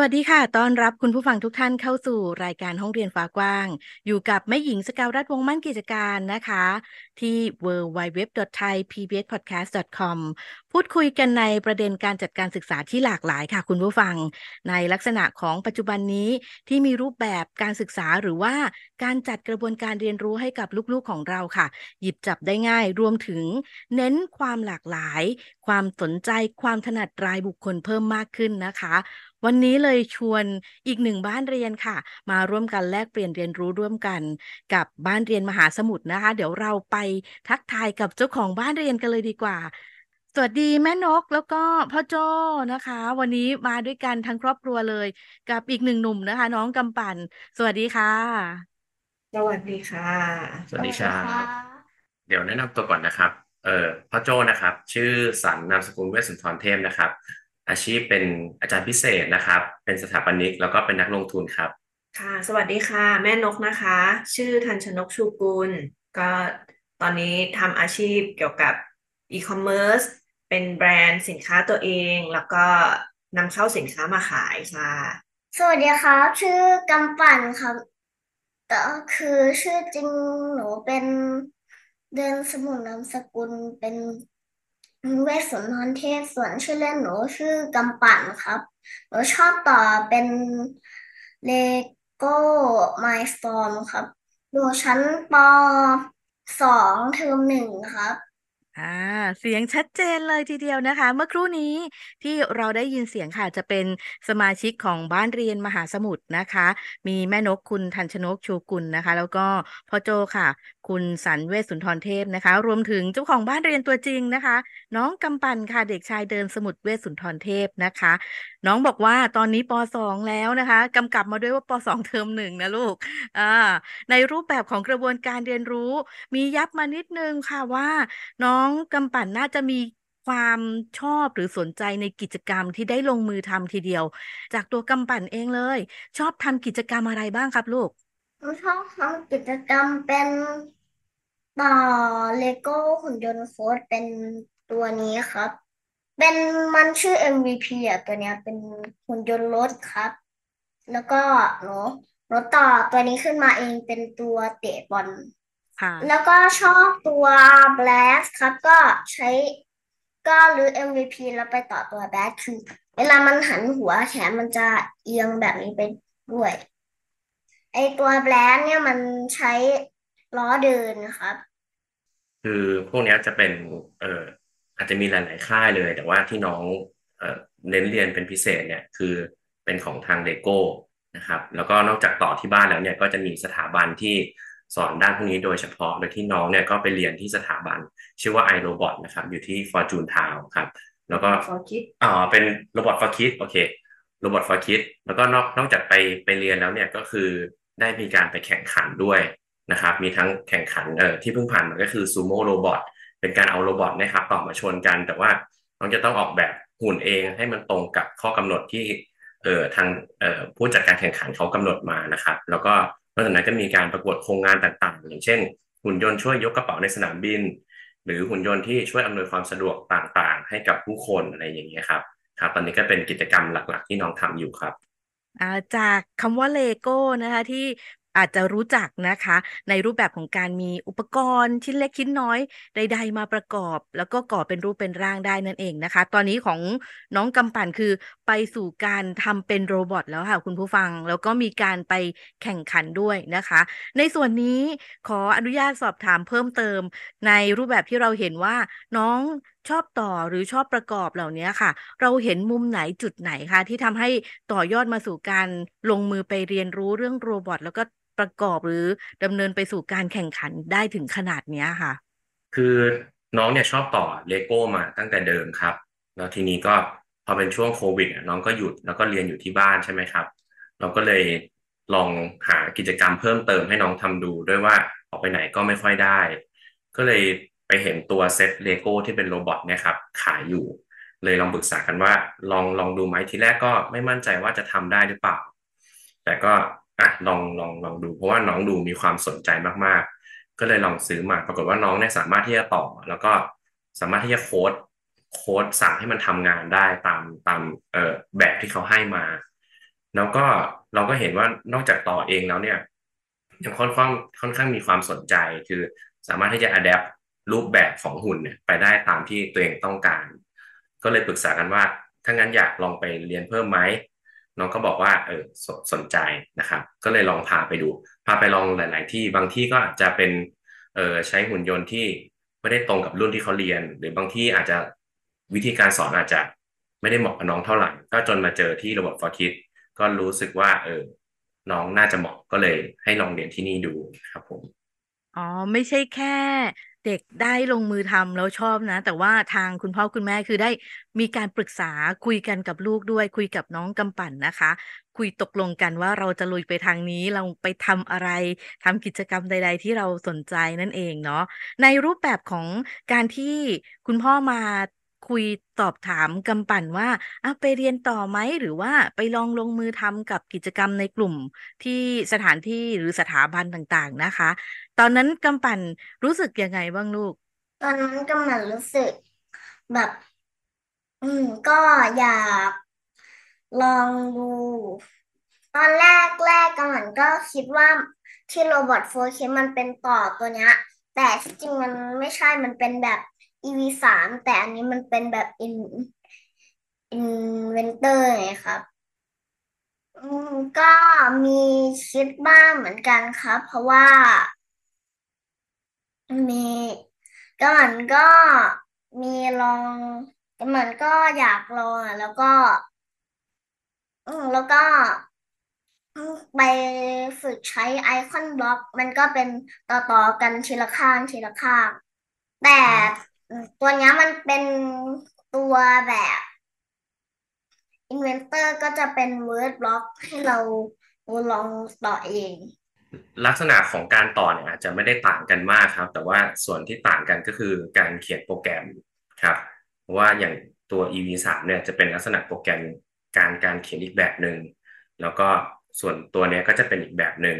วัสดีค่ะต้อนรับคุณผู้ฟังทุกท่านเข้าสู่รายการห้องเรียนฟ้ากว้าง อยู่กับแม่หญิงสกาวรัฐวงมั่นกิจการนะคะ ที่ www.thaipbspodcast.com พูดคุยกันในประเด็นการจัดการศึกษาที่หลากหลายค่ะ คุณผู้ฟัง ในลักษณะของปัจจุบันนี้ที่มีรูปแบบการศึกษาหรือว่าการจัดกระบวนการเรียนรู้ให้กับลูกๆของเราค่ะ หยิบจับได้ง่ายรวมถึงเน้นความหลากหลาย ความสนใจความถนัดรายบุคคลเพิ่มมากขึ้นนะคะ วันนี้เลยชวนอีกหนึ่งบ้านเรียนค่ะ มาร่วมกันแลกเปลี่ยนเรียนรู้ร่วมกัน กับบ้านเรียนมหาสมุทรนะคะ เดี๋ยวเราไปทักทายกับเจ้าของบ้านเรียนกันเลยดีกว่า สวัสดีแม่นกแล้วก็พ่อโจนะคะ วันนี้มาด้วยกันทั้งครอบครัวเลย กับอีกหนึ่งหนุ่มนะคะ น้องกำปั่น สวัสดีค่ะ สวัสดีค่ะ สวัสดีครับเดี๋ยวแนะนำตัวก่อนนะครับ เอ่อพ่อโจนะครับ ชื่อสันนามสกุลเวสสุนทรเทพนะครับ อาชีพเป็นอาจารย์พิเศษนะครับ เป็นสถาปนิกแล้วก็เป็นนักลงทุนครับ ค่ะ สวัสดีค่ะ แม่นกนะคะ ชื่อทันชนกชูกุล ก็ตอนนี้ทำอาชีพเกี่ยวกับอีคอมเมิร์ซเป็นแบรนด์สินค้าตัวเอง แล้วก็นำเข้าสินค้ามาขายค่ะ สวัสดีครับ ชื่อกำปั่นครับก็คือชื่อจริงหนูเป็นเดินสมุนนามสกุลเป็น เวสสุนทรเทพส่วนชื่อเล่นหนูชื่อกำปั่นครับ หนูชอบต่อเป็นเลโก้ไมสตอมครับดูชั้นปสองเทอมหนึ่งครับอ่าเสียงชัดเจนเลยทีเดียวนะคะ เมื่อครู่นี้ที่เราได้ยินเสียงค่ะจะเป็นสมาชิกของบ้านเรียนมหาสมุทรนะคะ มีแม่นกคุณทันชนกชูกุลนะคะ แล้วก็พ่อโจค่ะ คุณสันเวสสุนทรเทพนะคะ รวมถึงเจ้าของบ้านเรียนตัวจริงนะคะ น้องกำปันค่ะเด็กชายเดินสมุทรเวสสุนทรเทพนะคะ น้องบอกว่าตอนนี้ปสองแล้วนะคะกำกับมาด้วยว่าปสองเทอมหนึ่งนะลูกอ่าในรูปแบบของกระบวนการเรียนรู้ มียับมานิดนึงค่ะว่า น้องกำปันน่าจะมีความชอบหรือสนใจในกิจกรรมที่ได้ลงมือทำทีเดียว จากตัวกำปั่นเองเลย ชอบทำกิจกรรมอะไรบ้างครับลูกหนูชอบทำกิจกรรมเป็น ต่อเลโก้หุ่นยนต์โค้ดเป็นตัวนี้ครับ เป็นมันชื่อ MVP อะตัวเนี้ยเป็นหุ่นยนต์รถครับ แล้วก็หนูหนูต่อตัวนี้ขึ้นมาเองเป็นตัวเตะบอลแล้วก็ชอบตัว Black ครับ ก็ใช้ก็หรือ MVP แล้วไปต่อตัว Black คือ เวลามันหันหัวแขนมันจะเอียงแบบนี้ไปด้วย ไอตัว Black เนี่ยมันใช้ล้อเดินครับ คือพวกนี้จะเป็นเอ่ออาจจะมีหลาย ๆ ค่ายเลย แต่ว่าที่น้องเอ่อเน้นเรียนเป็นพิเศษเนี่ยคือเป็นของทางเลโก้นะครับแล้วก็นอกจากต่อที่บ้านแล้วเนี่ยก็จะมีสถาบันที่สอนด้านพวกนี้โดยเฉพาะโดยที่น้องเนี่ยก็ไปเรียนที่สถาบัน ชื่อว่า iRobot นะครับ อยู่ที่ Fortune Town ครับแล้วก็ for kid อ๋อเป็น robot for kid โอเค robot for kid แล้วก็นอกนอกจากไปไปเรียนแล้วเนี่ยก็คือได้มีการไปแข่งขันด้วย นะครับมีทั้งแข่งขันเอ่อที่เพิ่งผ่านมาก็คือซูโม่ robot เป็นการเอา robot นะครับต่อมาชนกัน แต่ว่าน้องจะต้องออกแบบหุ่นเองให้มันตรงกับข้อกำหนดที่เอ่อทางเอ่อผู้จัดการแข่งขันเขากำหนดมานะครับ แล้วก็นอกจากนั้นก็มีการประกวดโครงงานต่างๆ อย่างเช่น หุ่นยนต์ช่วยยกกระเป๋าในสนามบิน หรือหุ่นยนต์ที่ช่วยอำนวยความสะดวกต่างๆ ให้กับผู้คนอะไรอย่างเงี้ยครับครับตอนนี้ก็เป็นกิจกรรมหลักๆ ที่น้องทำอยู่ครับจากคำว่าเลโก้นะคะที่ อาจจะรู้จักนะคะ ในรูปแบบของการมีอุปกรณ์ชิ้นเล็กชิ้นน้อยใด ๆ มาประกอบ แล้วก็ก่อเป็นรูปเป็นร่างได้นั่นเองนะคะ ตอนนี้ของน้องกำปั่นคือไปสู่การทำเป็นโรบอทแล้วค่ะคุณผู้ฟัง แล้วก็มีการไปแข่งขันด้วยนะคะ ในส่วนนี้ขออนุญาตสอบถามเพิ่มเติม ในรูปแบบที่เราเห็นว่าน้องชอบต่อหรือชอบประกอบเหล่านี้ค่ะ เราเห็นมุมไหนจุดไหนคะที่ทำให้ต่อยอดมาสู่การลงมือไปเรียนรู้เรื่อง robot แล้วก็ ประกอบหรือดำเนินไปสู่การแข่งขันได้ถึงขนาดเนี้ยค่ะ คือน้องเนี่ยชอบต่อเลโก้มาตั้งแต่เดิมครับ แล้วทีนี้ก็พอเป็นช่วงโควิดน้องก็หยุดแล้วก็เรียนอยู่ที่บ้านใช่ไหมครับ เราก็เลยลองหากิจกรรมเพิ่มเติมให้น้องทำดูด้วยว่าออกไปไหนก็ไม่ค่อยได้ ก็เลยไปเห็นตัวเซตเลโก้ที่เป็น robot เนี่ยครับขายอยู่ เลยลองปรึกษากันว่าลองลองดูไหมทีแรกก็ไม่มั่นใจว่าจะทำได้หรือเปล่า แต่ก็ อะลองลองลองดูเพราะว่าน้องดูมีความสนใจมากๆ ก็เลยลองซื้อมา ปรากฏว่าน้องเนี่ยสามารถที่จะต่อ แล้วก็สามารถที่จะ code code สั่งให้มันทำงานได้ตามตามเอ่อแบบที่เขาให้มา แล้วก็เราก็เห็นว่านอกจากต่อเองแล้วเนี่ยยังค่อนข้างค่อนข้างมีความสนใจคือสามารถที่จะอัดแอปรูปแบบของหุ่นเนี่ยไปได้ตามที่ตัวเองต้องการ ก็เลยปรึกษากันว่าถ้างั้นอยากลองไปเรียนเพิ่มไหม น้องก็บอกว่าเออสสนใจนะครับ ก็เลยลองพาไปดู พาไปลองหลาย ๆ ที่บางที่ก็อาจจะเป็นเออใช้หุ่นยนต์ที่ไม่ได้ตรงกับรุ่นที่เขาเรียน หรือบางที่อาจจะวิธีการสอนอาจจะไม่ได้เหมาะกับน้องเท่าไหร่ ก็จนมาเจอที่ระบบฟอร์คิดก็รู้สึกว่า เออ น้องน่าจะเหมาะก็เลยให้ลองเรียนที่นี่ดูครับผมอ๋อไม่ใช่แค่เด็กได้ลงมือทำแล้วชอบนะ แต่ว่าทางคุณพ่อคุณแม่คือได้มีการปรึกษาคุยกันกับลูกด้วย คุยกับน้องกำปั่นนะคะ คุยตกลงกันว่าเราจะลุยไปทางนี้เราไปทำอะไรทำกิจกรรมใด ๆ ที่เราสนใจนั่นเองเนาะในรูปแบบของการที่คุณพ่อมาคุยตอบถามกำปั่นว่าอะไปเรียนต่อไหมหรือว่าไปลองลงมือทำกับกิจกรรมในกลุ่มที่สถานที่หรือสถาบันต่างๆนะคะ ตอนนั้นกำปั่นรู้สึกยังไงบ้างลูก ตอนนั้นกำลังรู้สึกแบบ อืม ก็อยากลองดู ตอนแรกแรกกำลังก็คิดว่าที่โรบอทโฟร์เคมันเป็นต่อตัวเนี้ย แต่ที่จริงมันไม่ใช่มันเป็นแบบ EV สามแต่อันนี้มันเป็นแบบ in inventor ไงครับอืมก็มีคิดบ้างเหมือนกันครับ เพราะว่า มีก็มันก็มีลองก็มันก็อยากลองอะ แล้วก็ อืมแล้วก็ไปฝึกใช้ไอคอนบล็อก มันก็เป็นต่อต่อกันทีละข้างทีละข้าง แต่ตัวเนี้ยมันเป็นตัวแบบ Inventor ก็จะเป็น Word Block ให้เราลองต่อเอง ลักษณะของการต่อเนี่ยอาจจะไม่ได้ต่างกันมากครับ แต่ว่าส่วนที่ต่างกันก็คือการเขียนโปรแกรมครับเพราะว่าอย่างตัว EV3 เนี่ยจะเป็นลักษณะโปรแกรมการการเขียนอีกแบบหนึ่งแล้วก็ส่วนตัวเนี้ยก็จะเป็นอีกแบบหนึ่ง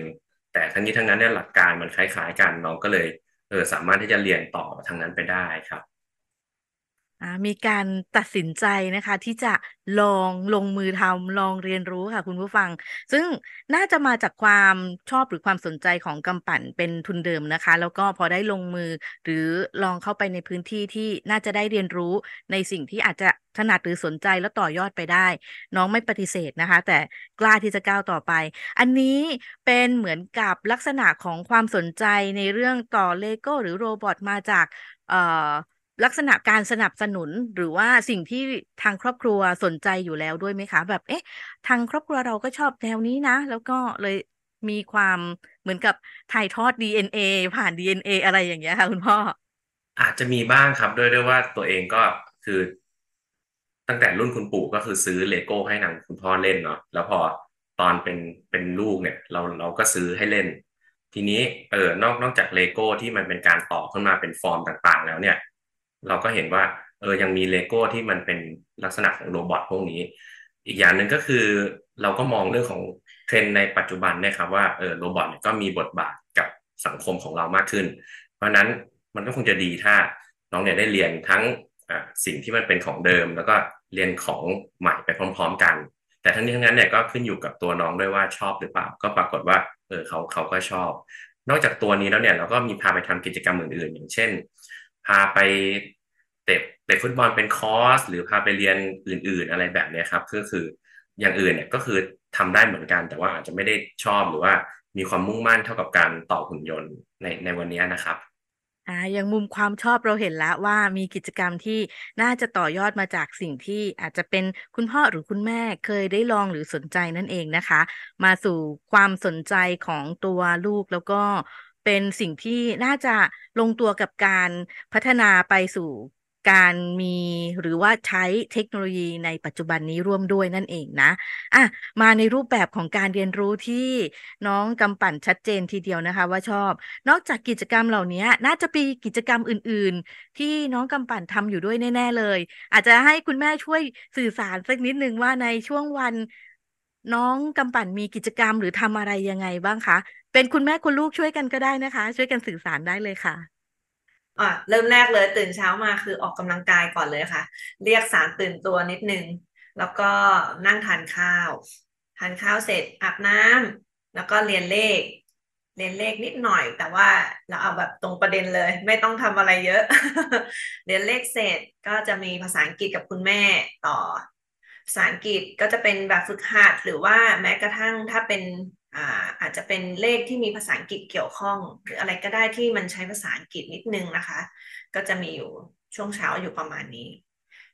แต่ทั้งนี้ทั้งนั้นเนี่ยหลักการมันคล้ายๆกันน้องก็เลยเออสามารถที่จะเรียนต่อทางนั้นไปได้ครับ อ่า มีการตัดสินใจนะคะ ที่จะลองลงมือทำลองเรียนรู้ค่ะคุณผู้ฟัง ซึ่งน่าจะมาจากความชอบหรือความสนใจของกำปั่นเป็นทุนเดิมนะคะ แล้วก็พอได้ลงมือหรือลองเข้าไปในพื้นที่ที่น่าจะได้เรียนรู้ในสิ่งที่อาจจะถนัดหรือสนใจแล้วต่อยอดไปได้ น้องไม่ปฏิเสธนะคะ แต่กล้าที่จะก้าวต่อไป อันนี้เป็นเหมือนกับลักษณะของความสนใจในเรื่องต่อเลโก้หรือโรบอทมาจากเอ่อ ลักษณะการสนับสนุนหรือว่าสิ่งที่ทางครอบครัวสนใจอยู่แล้วด้วยไหมคะ แบบ เอ๊ะ ทางครอบครัวเราก็ชอบแนวนี้นะ แล้วก็เลยมีความเหมือนกับถ่ายทอด DNA ผ่าน DNA อะไรอย่างเงี้ยค่ะคุณพ่อ อาจจะมีบ้างครับด้วยด้วยว่าตัวเองก็คือ ตั้งแต่รุ่นคุณปู่ก็คือซื้อเลโก้ให้ทางคุณพ่อเล่นเนาะแล้วพอตอนเป็นเป็นลูกเนี่ย เราเราก็ซื้อให้เล่น ทีนี้เออนอกนอกจากเลโก้ที่มันเป็นการต่อขึ้นมาเป็นฟอร์มต่างๆ แล้วเนี่ย เราก็เห็นว่าเออยังมีเลโก้ที่มันเป็นลักษณะของ robot พวกนี้ อีกอย่างหนึ่งก็คือเราก็มองเรื่องของเทรนในปัจจุบันนะครับว่าเออ robot ก็มีบทบาทกับสังคมของเรามากขึ้น เพราะนั้นมันก็คงจะดีถ้าน้องเนี่ยได้เรียนทั้งสิ่งที่มันเป็นของเดิม แล้วก็เรียนของใหม่ไปพร้อม ๆ กัน แต่ทั้งนี้ทั้งนั้นเนี่ยก็ขึ้นอยู่กับตัวน้องด้วยว่าชอบหรือเปล่า ก็ปรากฏว่าเออเขาเขาก็ชอบ นอกจากตัวนี้แล้วเนี่ยเราก็มีพาไปทำกิจกรรมอื่นๆ อย่างเช่น พาไปเตะเตะฟุตบอลเป็นคอร์ส หรือพาไปเรียนอื่น ๆ อะไรแบบนี้ครับก็คืออย่างอื่นเนี่ยก็คือทำได้เหมือนกัน แต่ว่าอาจจะไม่ได้ชอบหรือว่ามีความมุ่งมั่นเท่ากับการต่อหุ่นยนต์ในในวันนี้นะครับอ่าอย่างมุมความชอบเราเห็นแล้วว่ามีกิจกรรมที่น่าจะต่อยอดมาจากสิ่งที่อาจจะเป็นคุณพ่อหรือคุณแม่เคยได้ลองหรือสนใจนั่นเองนะคะ มาสู่ความสนใจของตัวลูกแล้วก็ เป็นสิ่งที่น่าจะลงตัวกับการพัฒนาไปสู่การมีหรือว่าใช้เทคโนโลยีในปัจจุบันนี้ร่วมด้วยนั่นเองนะอะมาในรูปแบบของการเรียนรู้ที่น้องกำปั่นชัดเจนทีเดียวนะคะ ว่าชอบ นอกจากกิจกรรมเหล่านี้น่าจะมีกิจกรรมอื่น ๆ ที่น้องกำปั่นทำอยู่ด้วยแน่ ๆ เลย อาจจะให้คุณแม่ช่วยสื่อสารสักนิดนึงว่าในช่วงวัน น้องกำปั่นมีกิจกรรมหรือทำอะไรยังไงบ้างคะ เป็นคุณแม่คุณลูกช่วยกันก็ได้นะคะ ช่วยกันสื่อสารได้เลยค่ะอะเริ่มแรกเลยตื่นเช้ามาคือออกกำลังกายก่อนเลยค่ะ เรียกสารตื่นตัวนิดนึง แล้วก็นั่งทานข้าว ทานข้าวเสร็จอาบน้ำแล้วก็เรียนเลข เรียนเลขนิดหน่อย แต่ว่าเราเอาแบบตรงประเด็นเลย ไม่ต้องทำอะไรเยอะ เรียนเลขเสร็จก็จะมีภาษาอังกฤษกับคุณแม่ต่อ ภาษาอังกฤษก็จะเป็นแบบฝึกหัดหรือว่าแม้กระทั่งถ้าเป็นอาอาจจะเป็นเลขที่มีภาษาอังกฤษเกี่ยวข้อง หรืออะไรก็ได้ที่มันใช้ภาษาอังกฤษนิดนึงนะคะ ก็จะมีอยู่ช่วงเช้าอยู่ประมาณนี้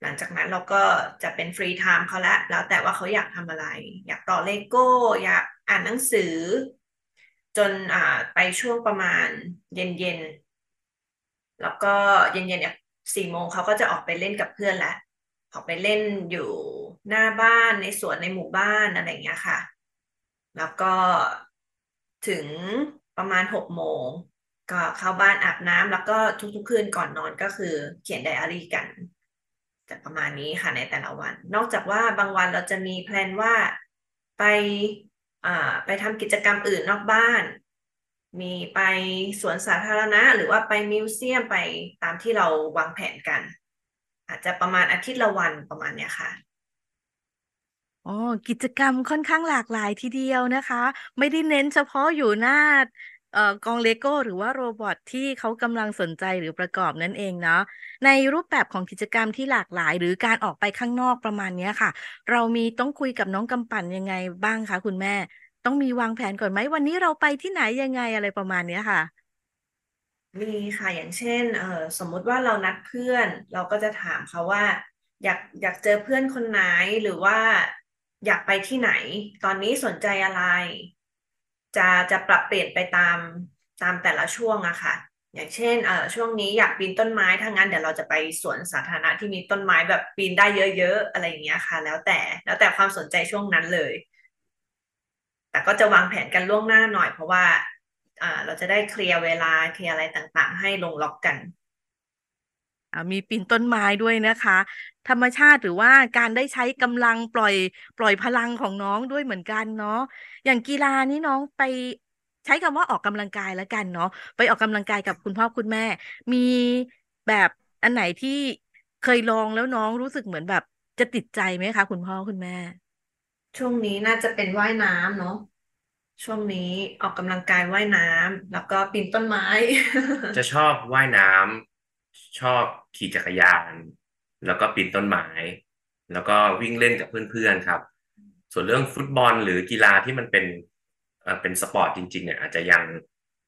หลังจากนั้นเราก็จะเป็น free time เขาละแล้วแต่ว่าเขาอยากทำอะไร อยากต่อเลโก้ อยากอ่านหนังสือ จนอ่าไปช่วงประมาณเย็นเย็นแล้วก็เย็นเย็นเนี่ยสี่โมงเขาก็จะออกไปเล่นกับเพื่อนแล้ว ออกไปเล่นอยู่หน้าบ้านในสวนในหมู่บ้านอะไรอย่างเงี้ยค่ะ แล้วก็ถึงประมาณหกโมงก็เข้าบ้านอาบน้ำแล้วก็ทุกๆคืนก่อนนอนก็คือเขียนไดอารี่กันจะประมาณนี้ค่ะในแต่ละวัน นอกจากว่าบางวันเราจะมีแพลนว่าไปอ่าไปทำกิจกรรมอื่นนอกบ้าน มีไปสวนสาธารณะ หรือว่าไป museum ไปตามที่เราวางแผนกัน อาจจะประมาณอาทิตย์ละวันประมาณเนี้ยค่ะอ๋อกิจกรรมค่อนข้างหลากหลายทีเดียวนะคะ ไม่ได้เน้นเฉพาะอยู่หน้าเอ่อกองเลโก้หรือว่า robot ที่เขากำลังสนใจหรือประกอบนั่นเองเนาะในรูปแบบของกิจกรรมที่หลากหลาย หรือการออกไปข้างนอกประมาณเนี้ยค่ะ เรามีต้องคุยกับน้องกำปั่นยังไงบ้างคะคุณแม่ ต้องมีวางแผนก่อนไหมวันนี้เราไปที่ไหนยังไงอะไรประมาณเนี้ยค่ะ มีค่ะอย่างเช่นเออสมมุติว่าเรานัดเพื่อน เราก็จะถามเขาว่า อยากอยากเจอเพื่อนคนไหนหรือว่าอยากไปที่ไหน ตอนนี้สนใจอะไร จะจะปรับเปลี่ยนไปตามตามแต่ละช่วงอะค่ะ อย่างเช่นเออช่วงนี้อยากปีนต้นไม้ถ้างั้นเดี๋ยวเราจะไปสวนสาธารณะที่มีต้นไม้แบบปีนได้เยอะๆอะไรอย่างเงี้ยค่ะ แล้วแต่แล้วแต่ความสนใจช่วงนั้นเลย แต่ก็จะวางแผนกันล่วงหน้าหน่อยเพราะว่า อ่า เราจะได้เคลียร์เวลาเคลียร์อะไรต่างๆ ให้ลงล็อกกัน อ่ามีปีนต้นไม้ด้วยนะคะ ธรรมชาติหรือว่าการได้ใช้กำลังปล่อย ปล่อยพลังของน้องด้วยเหมือนกันเนาะอย่างกีฬานี่น้องไปใช้คำว่าออกกำลังกายแล้วกันเนาะไปออกกำลังกายกับคุณพ่อคุณแม่ มีแบบอันไหนที่เคยลองแล้วน้องรู้สึกเหมือนแบบจะติดใจไหมคะ คุณพ่อคุณแม่ ช่วงนี้น่าจะเป็นว่ายน้ำเนาะ ช่วงนี้ออกกำลังกายว่ายน้ำแล้วก็ปีนต้นไม้ จะชอบว่ายน้ำชอบขี่จักรยาน แล้วก็ปีนต้นไม้ แล้วก็วิ่งเล่นกับเพื่อนๆครับ ส่วนเรื่องฟุตบอลหรือกีฬาที่มันเป็นเอ่อเป็นสปอร์ตจริงๆเนี่ยอาจจะยัง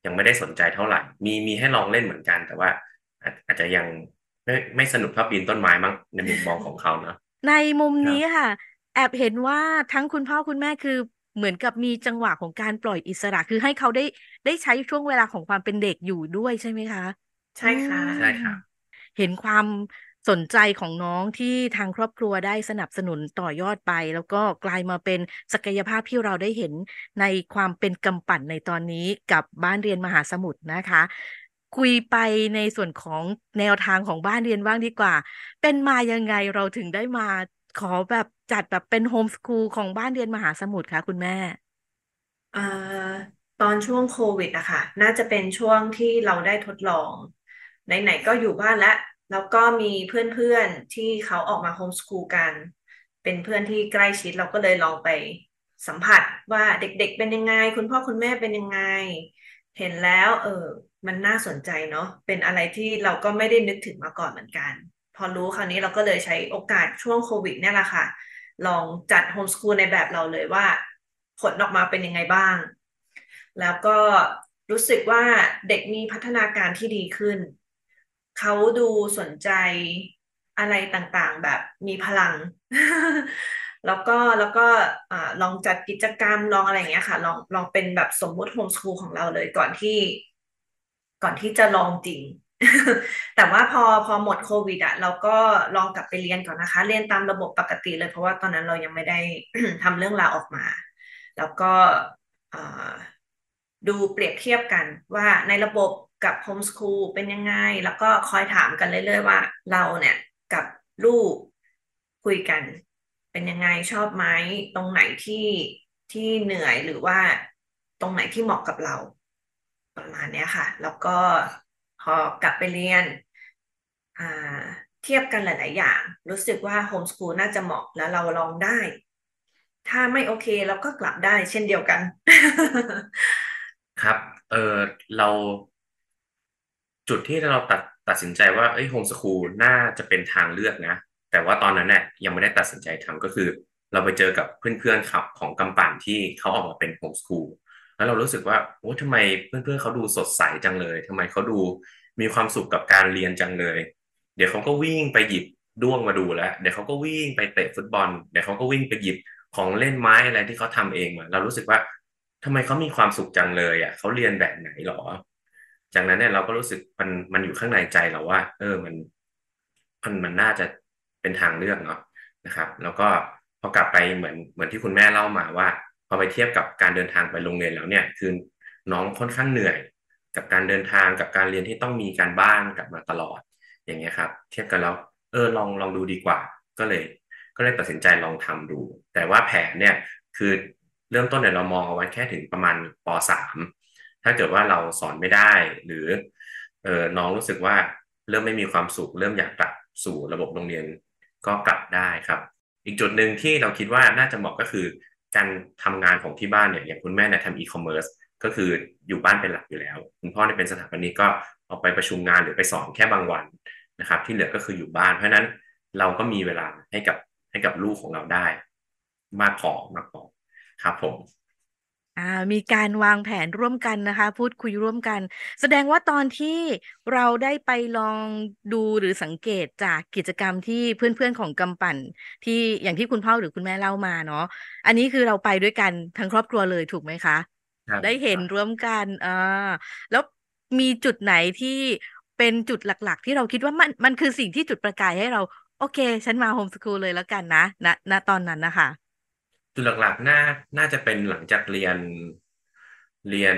ยังไม่ได้สนใจเท่าไหร่ มีมีให้ลองเล่นเหมือนกัน แต่ว่าอาจอาจจะยังไม่ไม่สนุกเท่าปีนต้นไม้มั้งในมุมมองของเขาเนาะในมุมครับนี้ค่ะ แอบเห็นว่าทั้งคุณพ่อคุณแม่คือ เหมือนกับมีจังหวะของการปล่อยอิสระ คือให้เขาได้ได้ใช้ช่วงเวลาของความเป็นเด็กอยู่ด้วยใช่ไหมคะ ใช่ค่ะอืมใช่ครับเห็นความสนใจของน้องที่ทางครอบครัวได้สนับสนุนต่อยอดไป แล้วก็กลายมาเป็นศักยภาพที่เราได้เห็นในความเป็นกำปั่นในตอนนี้กับบ้านเรียนมหาสมุทรนะคะ คุยไปในส่วนของแนวทางของบ้านเรียนบ้างดีกว่า เป็นมายังไงเราถึงได้มาขอแบบ จัดแบบเป็นโฮมสคูลของบ้านเรียนมหาสมุทรคะคุณแม่เอ่อตอนช่วงโควิดอะคะน่าจะเป็นช่วงที่เราได้ทดลองไหนๆก็อยู่บ้านแล้ว แล้วก็มีเพื่อนๆที่เขาออกมาโฮมสคูลกัน เป็นเพื่อนที่ใกล้ชิดเราก็เลยลองไปสัมผัสว่าเด็กๆเป็นยังไง คุณพ่อคุณแม่เป็นยังไง เห็นแล้ว เออ มันน่าสนใจเนาะเป็นอะไรที่เราก็ไม่ได้นึกถึงมาก่อนเหมือนกัน พอรู้คราวนี้เราก็เลยใช้โอกาสช่วงโควิดเนี่ยแหละค่ะ ลองจัดโฮมสคูลในแบบเราเลยว่า ผลออกมาเป็นยังไงบ้าง แล้วก็รู้สึกว่าเด็กมีพัฒนาการที่ดีขึ้น เขาดูสนใจอะไรต่างๆ แบบมีพลัง แล้วก็แล้วก็อลองจัดกิจกรรมลองอะไรอย่างเงี้ยค่ะ ลองลองเป็นแบบสมมุติโฮมสคูลของเราเลยก่อนที่ ก่อนที่จะลองจริง แต่ว่าพอพอหมดโควิดอะเราก็ลองกลับไปเรียนก่อนนะคะ เรียนตามระบบปกติเลย เพราะว่าตอนนั้นเรายังไม่ได้ทำเรื่องราวออกมา แล้วก็ดูเปรียบเทียบกันว่าในระบบกับโฮมสคูลเป็นยังไง แล้วก็คอยถามกันเรื่อยๆว่าเราเนี่ยกับลูกคุยกัน เป็นยังไงชอบไหมตรงไหนที่ที่เหนื่อยหรือว่าตรงไหนที่เหมาะกับเรา ประมาณนี้ค่ะ แล้วก็ พอกลับไปเรียนเทียบกันหลาย ๆ อย่าง รู้สึกว่าโฮมสคูลน่าจะเหมาะแล้วเราลองได้ ถ้าไม่โอเคเราก็กลับได้เช่นเดียวกัน ครับ เออเราจุดที่เราตัดตัดสินใจว่าเอ้ยโฮมสคูลน่าจะเป็นทางเลือกนะ แต่ว่าตอนนั้นเนี่ยยังไม่ได้ตัดสินใจทำก็คือ เราไปเจอกับเพื่อนๆขับของกำปั่นที่เขาออกมาเป็นโฮมสคูล แล้วเรารู้สึกว่าโอ้ทำไมเพื่อนๆเขาดูสดใสจังเลยทำไมเขาดูมีความสุขกับการเรียนจังเลย เดี๋ยวเขาก็วิ่งไปหยิบด้วงมาดูแล้ว เดี๋ยวเขาก็วิ่งไปเตะฟุตบอล เดี๋ยวเขาก็วิ่งไปหยิบของเล่นไม้อะไรที่เขาทาเองมาเรารู้สึกว่าทำไมเขามีความสุขจังเลยอะเขาเรียนแบบไหนหรอ จากนั้นเนี่ยเราก็รู้สึกมันมันอยู่ข้างในใจเราว่า เออมันมันมันน่าจะเป็นทางเลือกเนาะนะครับ แล้วก็พอกลับไปเหมือนเหมือนที่คุณแม่เล่ามาว่า พอไปเทียบกับการเดินทางไปโรงเรียนแล้วเนี่ย คือน้องค่อนข้างเหนื่อย กับการเดินทางกับการเรียนที่ต้องมีการบ้านกลับมาตลอด อย่างเงี้ยครับ เทียบกันแล้วเออลองลองดูดีกว่า ก็เลย ก็เลยตัดสินใจลองทำดู แต่ว่าแผนเนี่ยคือเริ่มต้นเนี่ยเรามองเอาไว้แค่ถึงประมาณป .3 ถ้าเกิดว่าเราสอนไม่ได้ หรือเออน้องรู้สึกว่าเริ่มไม่มีความสุข เริ่มอยากกลับสู่ระบบโรงเรียนก็กลับได้ครับ อีกจุดหนึ่งที่เราคิดว่าน่าจะเหมาะก็คือ การทำงานของที่บ้านเนี่ยอย่างคุณแม่เนี่ยทำอีคอมเมิร์ซก็คืออยู่บ้านเป็นหลักอยู่แล้ว คุณพ่อเนี่ยเป็นสถาปนิกก็ออกไปประชุมงานหรือไปสอนแค่บางวันนะครับ ที่เหลือก็คืออยู่บ้าน เพราะนั้นเราก็มีเวลาให้กับให้กับลูกของเราได้ มากพอมากพอครับผม อ่า มีการวางแผนร่วมกันนะคะ พูดคุยร่วมกัน แสดงว่าตอนที่เราได้ไปลองดูหรือสังเกตจากกิจกรรมที่เพื่อนๆของกำปั่น ที่อย่างที่คุณพ่อหรือคุณแม่เล่ามาเนาะอันนี้คือเราไปด้วยกันทั้งครอบครัวเลยถูกไหมคะได้เห็นร่วมกันอ่าแล้วมีจุดไหนที่เป็นจุดหลักๆ ที่เราคิดว่ามันมันคือสิ่งที่จุดประกายให้เรา โอเค ฉันมาโฮมสกูลเลยแล้วกันนะณณตอนนั้นนะคะ จุดหลักๆน่าน่าจะเป็นหลังจากเรียนเรียน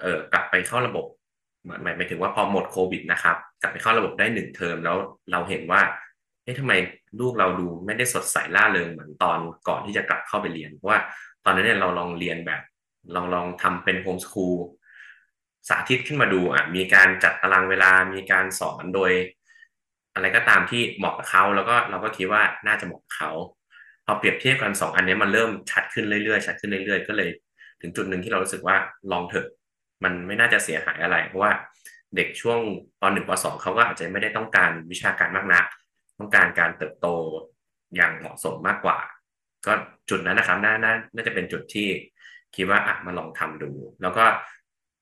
เอ่อกลับไปเข้าระบบหมายหมายถึงว่าพอหมดโควิดนะครับ กลับไปเข้าระบบได้หนึ่งเทอมแล้วเราเห็นว่าเฮ้ยทำไมลูกเราดูไม่ได้สดใสล่าเริงเหมือนตอนก่อนที่จะกลับเข้าไปเรียนเพราะว่าตอนนั้นเนี่ยเราลองเรียนแบบลองลองทำเป็นโฮมสคูลสาธิตขึ้นมาดูอะมีการจัดตารางเวลามีการสอนโดย อะไรก็ตามที่เหมาะกับเขาแล้วก็เราก็คิดว่าน่าจะเหมาะกับเขา พอเปรียบเทียบกันสองอันนี้มันเริ่มชัดขึ้นเรื่อยๆชัดขึ้นเรื่อยๆ ก็เลย ถึงจุดหนึ่งที่เรารู้สึกว่าลองเถอะ มันไม่น่าจะเสียหายอะไร เพราะว่าเด็กช่วงปหนึ่งปสองเขาก็อาจจะไม่ได้ต้องการวิชาการมากนัก ต้องการการเติบโตอย่างเหมาะสมมากกว่า ก็จุดนั้นนะครับน่าน่าน่าจะเป็นจุดที่คิดว่าอะมาลองทำดู แล้วก็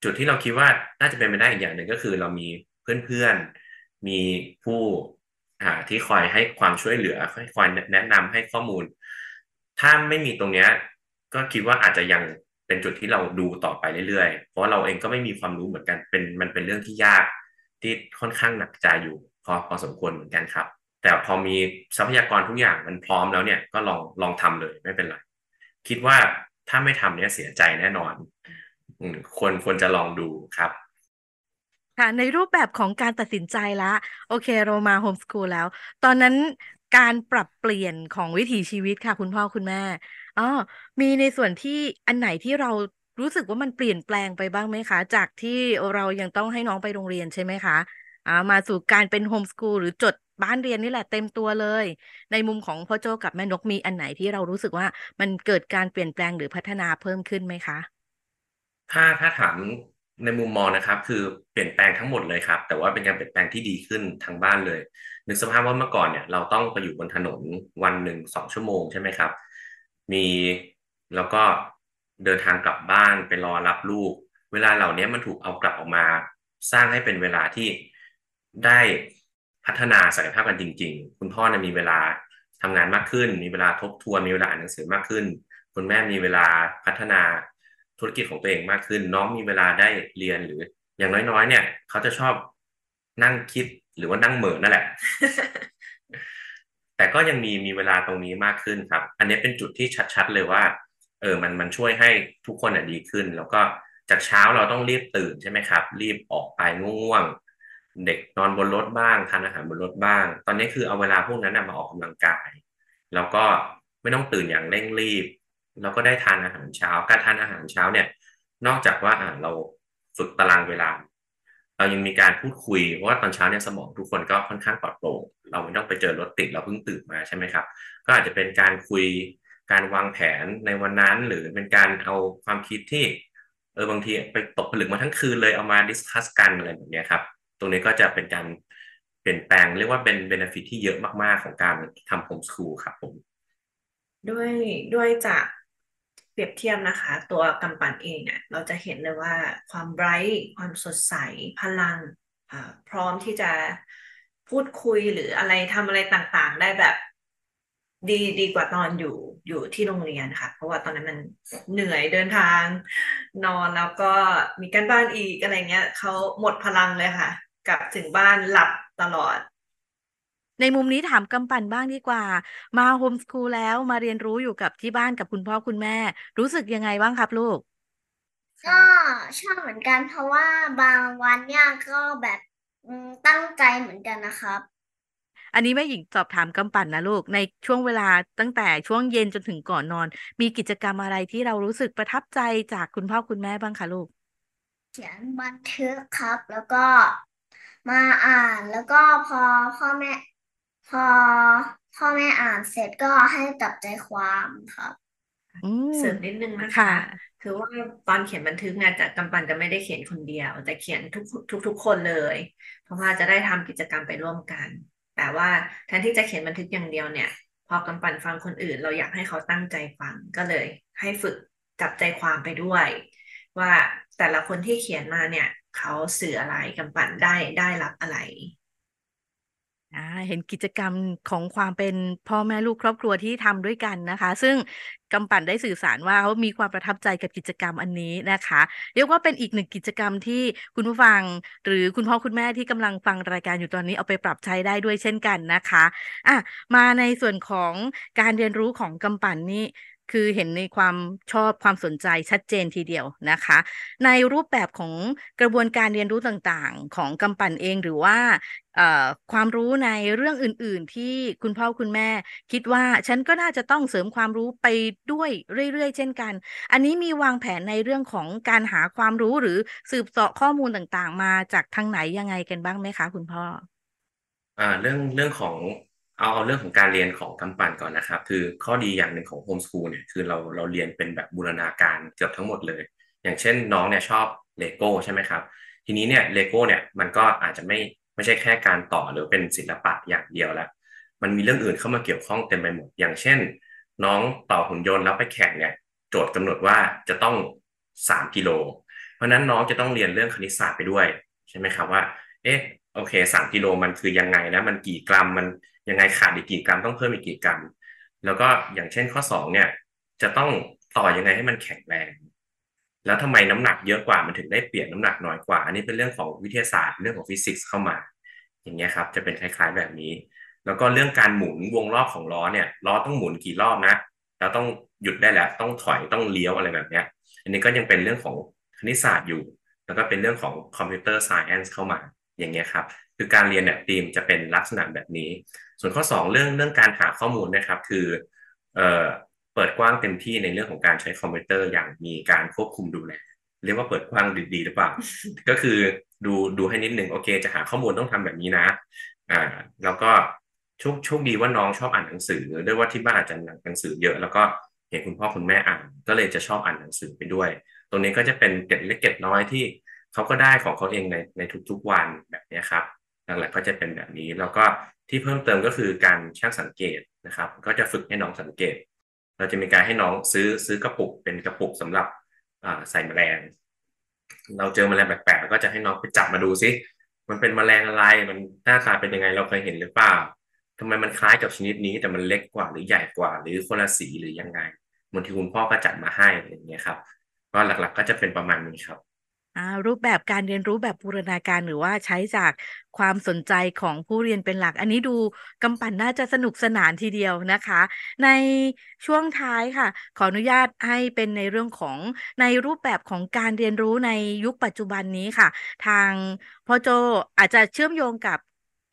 จุดที่เราคิดว่าน่าจะเป็นไปได้อีกอย่างหนึ่งก็คือเรามีเพื่อนๆมีผู้ ที่คอยให้ความช่วยเหลือให้คอยแนะนำให้ข้อมูล ถ้าไม่มีตรงเนี้ยก็คิดว่าอาจจะยังเป็นจุดที่เราดูต่อไปเรื่อยๆ เพราะเราเองก็ไม่มีความรู้เหมือนกันเป็นมันเป็นเรื่องที่ยากที่ค่อนข้างหนักใจอยู่พอพอสมควรเหมือนกันครับ แต่พอมีทรัพยากรทุกอย่างมันพร้อมแล้วเนี่ยก็ลองลองทำเลยไม่เป็นไรคิดว่าถ้าไม่ทำเนี่ยเสียใจแน่นอนควรควรจะลองดูครับ ค่ะ ในรูปแบบของการตัดสินใจละ โอเค เรามาโฮมสคูลแล้ว ตอนนั้นการปรับเปลี่ยนของวิถีชีวิตค่ะ คุณพ่อคุณแม่อ๋อมีในส่วนที่อันไหนที่เรารู้สึกว่ามันเปลี่ยนแปลงไปบ้างไหมคะ จากที่เรายังต้องให้น้องไปโรงเรียนใช่ไหมคะอ่ามาสู่การเป็นโฮมสคูลหรือจดบ้านเรียนนี่แหละเต็มตัวเลย ในมุมของพ่อโจกับแม่นกมีอันไหนที่เรารู้สึกว่ามันเกิดการเปลี่ยนแปลงหรือพัฒนาเพิ่มขึ้นไหมคะ ถ้าถ้าถาม ในมุมมองนะครับ คือเปลี่ยนแปลงทั้งหมดเลยครับ แต่ว่าเป็นการเปลี่ยนแปลงที่ดีขึ้นทางบ้านเลย นึกสภาพว่าเมื่อก่อนเนี่ย เราต้องไปอยู่บนถนนวันหนึ่งสองชั่วโมงใช่ไหมครับ มีแล้วก็เดินทางกลับบ้านไปรอรับลูก เวลาเหล่านี้มันถูกเอากลับออกมา สร้างให้เป็นเวลาที่ได้พัฒนาศักยภาพกันจริง ๆ คุณพ่อเนี่ยมีเวลาทำงานมากขึ้น มีเวลาทบทวนมีเวลาอ่านหนังสือมากขึ้น คุณแม่มีเวลาพัฒนา ธุรกิจของตัวเองมากขึ้น น้องมีเวลาได้เรียนหรือ อย่างน้อยๆ เนี่ย เขาจะชอบนั่งคิดหรือว่านั่งเหม่อนั่นแหละ แต่ก็ยังมีมีเวลาตรงนี้มากขึ้นครับ อันนี้เป็นจุดที่ชัด ๆ เลยว่า เออมันมันช่วยให้ทุกคนอะดีขึ้น แล้วก็จากเช้าเราต้องรีบตื่นใช่ไหมครับ รีบออกไปง่วงๆเด็กนอนบนรถบ้างทานอาหารบนรถบ้าง ตอนนี้คือเอาเวลาพวกนั้นมาออกกำลังกาย แล้วก็ไม่ต้องตื่นอย่างเร่งรีบ แล้วก็ได้ทานอาหารเช้า การทานอาหารเช้าเนี่ย นอกจากว่าอ่าเราฝึกตารางเวลา เรายังมีการพูดคุยเพราะว่าตอนเช้าเนี่ยสมองทุกคนก็ค่อนข้างปลอดโปร่งเราไม่ต้องไปเจอรถติดเราเพิ่งตื่นมาใช่ไหมครับ ก็อาจจะเป็นการคุยการวางแผนในวันนั้น หรือเป็นการเอาความคิดที่เออบางทีไปตกผลึกมาทั้งคืนเลยเอามา discuss กันอะไรแบบนี้ครับ ตรงนี้ก็จะเป็นการเปลี่ยนแปลงเรียกว่าเป็น benefit ที่เยอะมาก ๆ ของการทำโฮมสคูลครับผมด้วยด้วยจาก เปรียบเทียบนะคะ ตัวกำปั่นเองเนี่ยเราจะเห็นเลยว่าความไบรท์ความสดใสพลังพร้อมที่จะพูดคุยหรืออะไรทำอะไรต่างๆ ได้แบบดีดีกว่าตอนอยู่อยู่ที่โรงเรียนค่ะ เพราะว่าตอนนั้นมันเหนื่อยเดินทาง นอนแล้วก็มีการบ้านอีกอะไรเงี้ยเขาหมดพลังเลยค่ะ กลับถึงบ้านหลับตลอด ในมุมนี้ถามกำปั่นบ้างดีกว่า มาโฮมสคูลแล้วมาเรียนรู้อยู่กับที่บ้านกับคุณพ่อคุณแม่ รู้สึกยังไงบ้างครับลูก ก็ชอบเหมือนกันเพราะว่าบางวันเนี่ยก็แบบอืมตั้งใจเหมือนกันนะครับ อันนี้แม่หญิงสอบถามกำปั่นนะลูก ในช่วงเวลาตั้งแต่ช่วงเย็นจนถึงก่อนนอน มีกิจกรรมอะไรที่เรารู้สึกประทับใจจากคุณพ่อคุณแม่บ้างคะลูก เขียนบันทึกครับ แล้วก็มาอ่านแล้วก็พอพ่อแม่ พอพ่อแม่อ่านเสร็จก็ให้จับใจความครับ อืมเสริมนิดนึงนะค่ะ คะ คือว่าตอนเขียนบันทึกงานจากกำปันจะไม่ได้เขียนคนเดียว แต่เขียนทุกทุกทุกคนเลย เพราะว่าจะได้ทำกิจกรรมไปร่วมกัน แต่ว่าแทนที่จะเขียนบันทึกอย่างเดียวเนี่ย พอกำปันฟังคนอื่น เราอยากให้เขาตั้งใจฟังก็เลย ให้ฝึกจับใจความไปด้วย ว่าแต่ละคนที่เขียนมาเนี่ย เขาสื่ออะไรกำปันได้ได้รับอะไร อ่าเห็นกิจกรรมของความเป็นพ่อแม่ลูกครอบครัวที่ทำด้วยกันนะคะ ซึ่งกำปั่นได้สื่อสารว่าเขามีความประทับใจกับกิจกรรมอันนี้นะคะ เรียกว่าเป็นอีกหนึ่งกิจกรรมที่คุณผู้ฟัง หรือคุณพ่อคุณแม่ที่กำลังฟังรายการอยู่ตอนนี้เอาไปปรับใช้ได้ด้วยเช่นกันนะคะอะมาในส่วนของการเรียนรู้ของกำปั่นนี่ คือเห็นในความชอบความสนใจชัดเจนทีเดียวนะคะ ในรูปแบบของกระบวนการเรียนรู้ต่างๆ ของกำปั่นเองหรือว่าความรู้ในเรื่องอื่นๆ ที่คุณพ่อคุณแม่ คิดว่าฉันก็น่าจะต้องเสริมความรู้ไปด้วยเรื่อยๆ เช่นกัน อันนี้มีวางแผนในเรื่องของการหาความรู้หรือสืบเสาะข้อมูลต่างๆ มาจากทางไหนยังไงกันบ้างไหมคะ คุณพ่ออ่าเรื่องเรื่องของ เอาเอาเรื่องของการเรียนของกำปั่นก่อนนะครับ คือข้อดีอย่างหนึ่งของโฮมสคูลเนี่ยคือเราเราเรียนเป็นแบบบูรณาการเกือบทั้งหมดเลย อย่างเช่นน้องเนี่ยชอบเลโก้ใช่ไหมครับ ทีนี้เนี่ยเลโก้เนี่ยมันก็อาจจะไม่ไม่ใช่แค่การต่อหรือเป็นศิลปะอย่างเดียวแล้ว มันมีเรื่องอื่นเข้ามาเกี่ยวข้องเต็มไปหมด อย่างเช่น น้องต่อหุ่นยนต์แล้วไปแข่งเนี่ยโจทย์กำหนดว่าจะต้องสามกิโล เพราะฉะนั้นน้องจะต้องเรียนเรื่องคณิตศาสตร์ไปด้วยใช่ไหมครับว่า เอ๊ะโอเคสามกิโลมันคือยังไงนะมันกี่กรัมมัน ยังไงขาดอีกกี่กรัมต้องเพิ่มอีกกี่กรัม แล้วก็อย่างเช่นข้อสองเนี่ย จะต้องต่อยังไงให้มันแข็งแรง แล้วทำไมน้ำหนักเยอะกว่ามันถึงได้เปลี่ยนน้ำหนักน้อยกว่า อันนี้เป็นเรื่องของวิทยาศาสตร์เรื่องของฟิสิกส์เข้ามา อย่างเงี้ยครับ จะเป็นคล้ายๆแบบนี้ แล้วก็เรื่องการหมุนวงรอบของล้อเนี่ยล้อต้องหมุนกี่รอบนะแล้วต้องหยุดได้แล้วต้องถอยต้องเลี้ยวอะไรแบบเนี้ย อันนี้ก็ยังเป็นเรื่องของคณิตศาสตร์อยู่ แล้วก็เป็นเรื่องของ computer science เข้ามาอย่างเงี้ยครับ คือการเรียนเนี่ยธีมจะเป็นลักษณะแบบนี้ ส่วนข้อ 2 เรื่องเรื่องการหาข้อมูลนะครับ คือเอ่อเปิดกว้างเต็มที่ในเรื่องของการใช้คอมพิวเตอร์อย่างมีการควบคุมดูแลเรียกว่าเปิดกว้างดีๆหรือเปล่า ก็คือดูดูให้นิดนึงโอเค จะหาข้อมูลต้องทำแบบนี้นะอ่าแล้วก็โชคโชคดีว่าน้องชอบอ่านหนังสือด้วยว่าที่บ้านอาจจะหนังสือเยอะแล้วก็เห็นคุณพ่อคุณแม่อ่าน ก็เลยจะชอบอ่านหนังสือไปด้วย ตรงนี้ก็จะเป็นเกร็ดเล็กเกร็ดน้อยที่เขาก็ได้ของเขาเองในในทุกๆวันแบบนี้ครับ หลักๆก็จะเป็นแบบนี้ แล้วก็ที่เพิ่มเติมก็คือการช่างสังเกตนะครับ ก็จะฝึกให้น้องสังเกต เราจะมีการให้น้องซื้อซื้อกระปุกเป็นกระปุกสำหรับใส่แมลง เราเจอแมลงแปลกๆก็จะให้น้องไปจับมาดูซิมันเป็นแมลงอะไรมันหน้าตาเป็นยังไงเราเคยเห็นหรือเปล่าทำไมมันคล้ายกับชนิดนี้แต่มันเล็กกว่าหรือใหญ่กว่า หรือคนละสีหรือยังไงบางทีคุณพ่อก็จัดมาให้อะไรอย่างเงี้ยครับก็หลักๆก็จะเป็นประมาณนี้ครับ อ่ารูปแบบการเรียนรู้แบบบูรณาการหรือว่าใช้จากความสนใจของผู้เรียนเป็นหลัก อันนี้ดูกำปั่นน่าจะสนุกสนานทีเดียวนะคะ ในช่วงท้ายค่ะ ขออนุญาตให้เป็นในเรื่องของในรูปแบบของการเรียนรู้ในยุคปัจจุบันนี้ค่ะ ทางพ่อโจอาจจะเชื่อมโยงกับ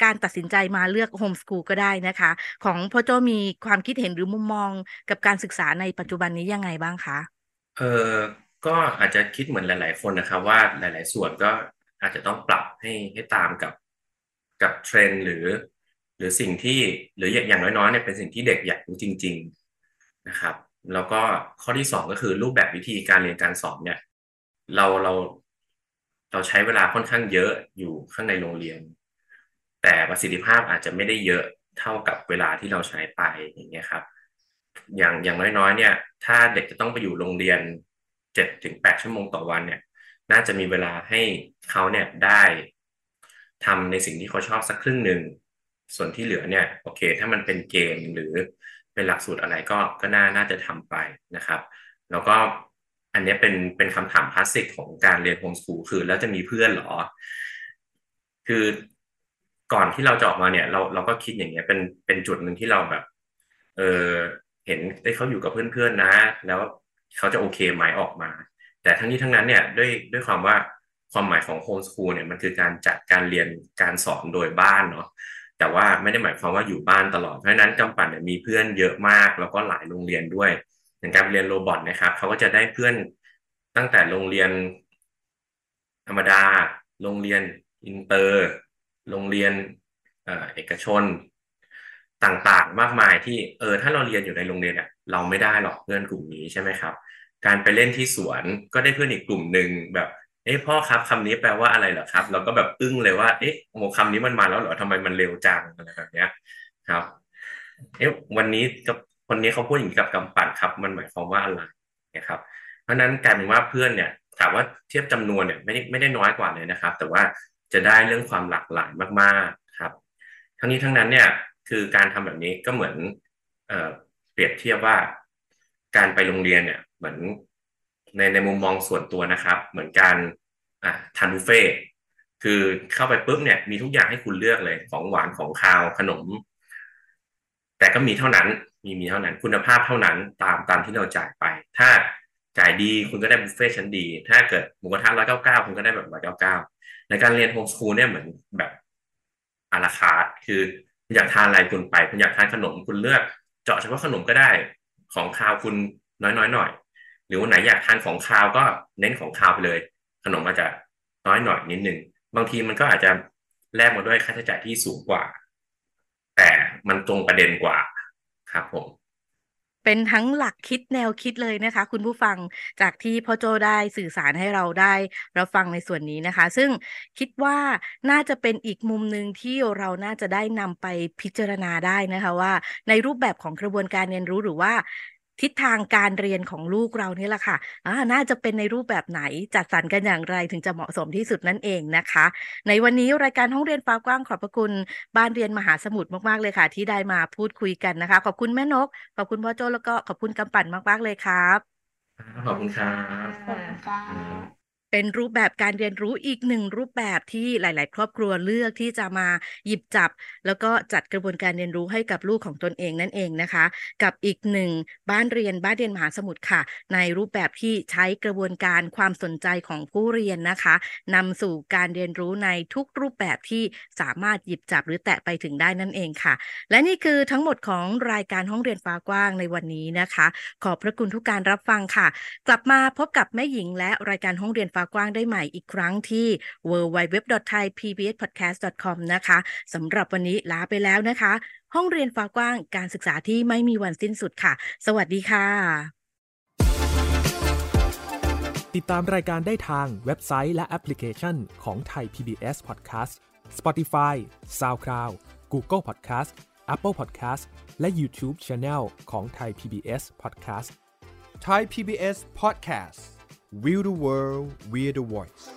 การตัดสินใจมาเลือกโฮมสกูลก็ได้นะคะ ของพ่อโจมีความคิดเห็นหรือมุมมองกับการศึกษาในปัจจุบันนี้ยังไงบ้างคะเออ ก็อาจจะคิดเหมือนหลาย ๆ คนนะครับว่าหลาย ๆ ส่วนก็อาจจะต้องปรับให้ให้ตามกับกับเทรนด์หรือ หรือสิ่งที่หรืออย่างน้อย ๆ เนี่ยเป็นสิ่งที่เด็กอยากรู้จริง ๆนะครับ แล้วก็ข้อที่สองก็คือรูปแบบวิธีการเรียนการสอนเนี่ย เราเราเราใช้เวลาค่อนข้างเยอะอยู่ข้างในโรงเรียน แต่ประสิทธิภาพอาจจะไม่ได้เยอะเท่ากับเวลาที่เราใช้ไปอย่างเงี้ยครับ อย่างอย่างน้อยๆ เนี่ย ถ้าเด็กจะต้องไปอยู่โรงเรียน เจ็ดถึงแปดชั่วโมงต่อวันเนี่ย น่าจะมีเวลาให้เขาเนี่ยได้ทำในสิ่งที่เขาชอบสักครึ่งหนึ่งส่วนที่เหลือเนี่ยโอเค ถ้ามันเป็นเกมหรือเป็นหลักสูตรอะไรก็ก็น่าน่าจะทำไปนะครับ แล้วก็อันนี้เป็นเป็นคำถามคลาสสิกของการเรียนโฮมสคูลคือแล้วจะมีเพื่อนหรอ คือก่อนที่เราจะออกมาเนี่ย เราเราก็คิดอย่างเงี้ยเป็นเป็นจุดหนึ่งที่เราแบบ เออเห็นได้เขาอยู่กับเพื่อนๆนะ แล้ว เขาจะโอเคไหมออกมา แต่ทั้งนี้ทั้งนั้นเนี่ยด้วยด้วยความว่าความหมายของโฮมสคูลเนี่ยมันคือการจัดการเรียนการสอนโดยบ้านเนาะแต่ว่าไม่ได้หมายความว่าอยู่บ้านตลอดเพราะฉะนั้นกำปั่นเนี่ยมีเพื่อนเยอะมาก แล้วก็หลายโรงเรียนด้วย อย่างการเรียน robot นะครับเขาก็จะได้เพื่อนตั้งแต่โรงเรียนธรรมดา โรงเรียนอินเตอร์ โรงเรียนเอกชน ต่างๆ มากมายที่เออถ้าเราเรียนอยู่ในโรงเรียนเนี่ยเราไม่ได้หรอกเพื่อนกลุ่มนี้ใช่ไหมครับ การไปเล่นที่สวนก็ได้เพื่อนอีกกลุ่มหนึ่งแบบเอ๊ะพ่อครับคำนี้แปลว่าอะไรเหรอครับ เราก็แบบอึ้งเลยว่าเอ๊ะโหคำนี้มันมาแล้วเหรอทำไมมันเร็วจังอะไรแบบเนี้ยครับเอ๊ะวันนี้กับคนนี้เขาพูดอย่างนี้กับกำปั่นครับ มันหมายความว่าอะไรนะครับ เพราะนั้นกลายเป็นว่าเพื่อนเนี่ยถามว่าเทียบจำนวนเนี่ยไม่ได้ไม่ได้น้อยกว่าเลยนะครับ แต่ว่าจะได้เรื่องความหลากหลายมากๆครับ ทั้งนี้ทั้งนั้นเนี่ย คือการทำแบบนี้ก็เหมือนเอเปรียบเทียบว่า การไปโรงเรียนเนี่ย เหมือนในในมุมมองส่วนตัวนะครับ เหมือนการอ่าทานบุฟเฟ่คือเข้าไปปุ๊บเนี่ยมีทุกอย่างให้คุณเลือกเลย ของหวานของคาวขนม แต่ก็มีเท่านั้น มีมีเท่านั้น คุณภาพเท่านั้นตามตามที่เราจ่ายไป ถ้าจ่ายดีคุณก็ได้บุฟเฟต์ชั้นดี ถ้าเกิดหมูกระทะร้อยเก้าเก้าคุณก็ได้แบบร้อยเก้าเก้าในการเรียนโฮมสคูลเนี่ยเหมือนแบบ à la carte คือ คุณอยากทานอะไรคุณไป คุณอยากทานขนมคุณเลือก เจาะเฉพาะขนมก็ได้ของคาวคุณน้อยๆหน่อย หรือวันไหนอยากทานของคาวก็เน้นของคาวไปเลย ขนมอาจจะน้อยหน่อยนิดนึงบางทีมันก็อาจจะแลกมาด้วยค่าใช้จ่ายที่สูงกว่า แต่มันตรงประเด็นกว่าครับผม เป็นทั้งหลักคิดแนวคิดเลยนะคะ คุณผู้ฟังจากที่พ่อโจได้สื่อสารให้เราได้รับฟังในส่วนนี้นะคะ ซึ่งคิดว่าน่าจะเป็นอีกมุมหนึ่งที่เราน่าจะได้นำไปพิจารณาได้นะคะว่า ในรูปแบบของกระบวนการเรียนรู้หรือว่า ทิศทางการเรียนของลูกเรานี่แหละค่ะอ่าน่าจะเป็นในรูปแบบไหนจัดสรรกันอย่างไรถึงจะเหมาะสมที่สุดนั่นเองนะคะ ในวันนี้รายการห้องเรียนฟ้ากว้างขอบพระคุณบ้านเรียนมหาสมุทรมากๆเลยค่ะ ที่ได้มาพูดคุยกันนะคะ ขอบคุณแม่นก ขอบคุณพ่อโจแล้วก็ขอบคุณกำปั่นมากๆเลยครับขอบคุณครับขอบคุณค่ะ เป็นรูปแบบการเรียนรู้อีกหนึ่งรูปแบบที่หลาย ๆ ครอบครัวเลือกที่จะมาหยิบจับ แล้วก็จัดกระบวนการเรียนรู้ให้กับลูกของตนเองนั่นเองนะคะ กับอีกหนึ่งบ้านเรียนบ้านเรียนมหาสมุทรค่ะ ในรูปแบบที่ใช้กระบวนการความสนใจของผู้เรียนนะคะนำสู่การเรียนรู้ในทุกรูปแบบที่สามารถหยิบจับหรือแตะไปถึงได้นั่นเองค่ะ และนี่คือทั้งหมดของรายการห้องเรียนฟ้ากว้างในวันนี้นะคะ ขอบพระคุณทุกการรับฟังค่ะ กลับมาพบกับแม่หญิงและรายการห้องเรียนฟ้ากว้างได้ใหม่อีกครั้งที่ www.thaipbspodcast.com นะคะสำหรับวันนี้ลาไปแล้วนะคะ ห้องเรียนฟ้ากว้างการศึกษาที่ไม่มีวันสิ้นสุดค่ะ สวัสดีค่ะ ติดตามรายการได้ทางเว็บไซต์และแอปพลิเคชันของไทย PBS Podcast Spotify SoundCloud Google Podcast Apple Podcast และ YouTube Channel ของไทย PBS Podcast Thai PBS Podcast We the World We're the Voice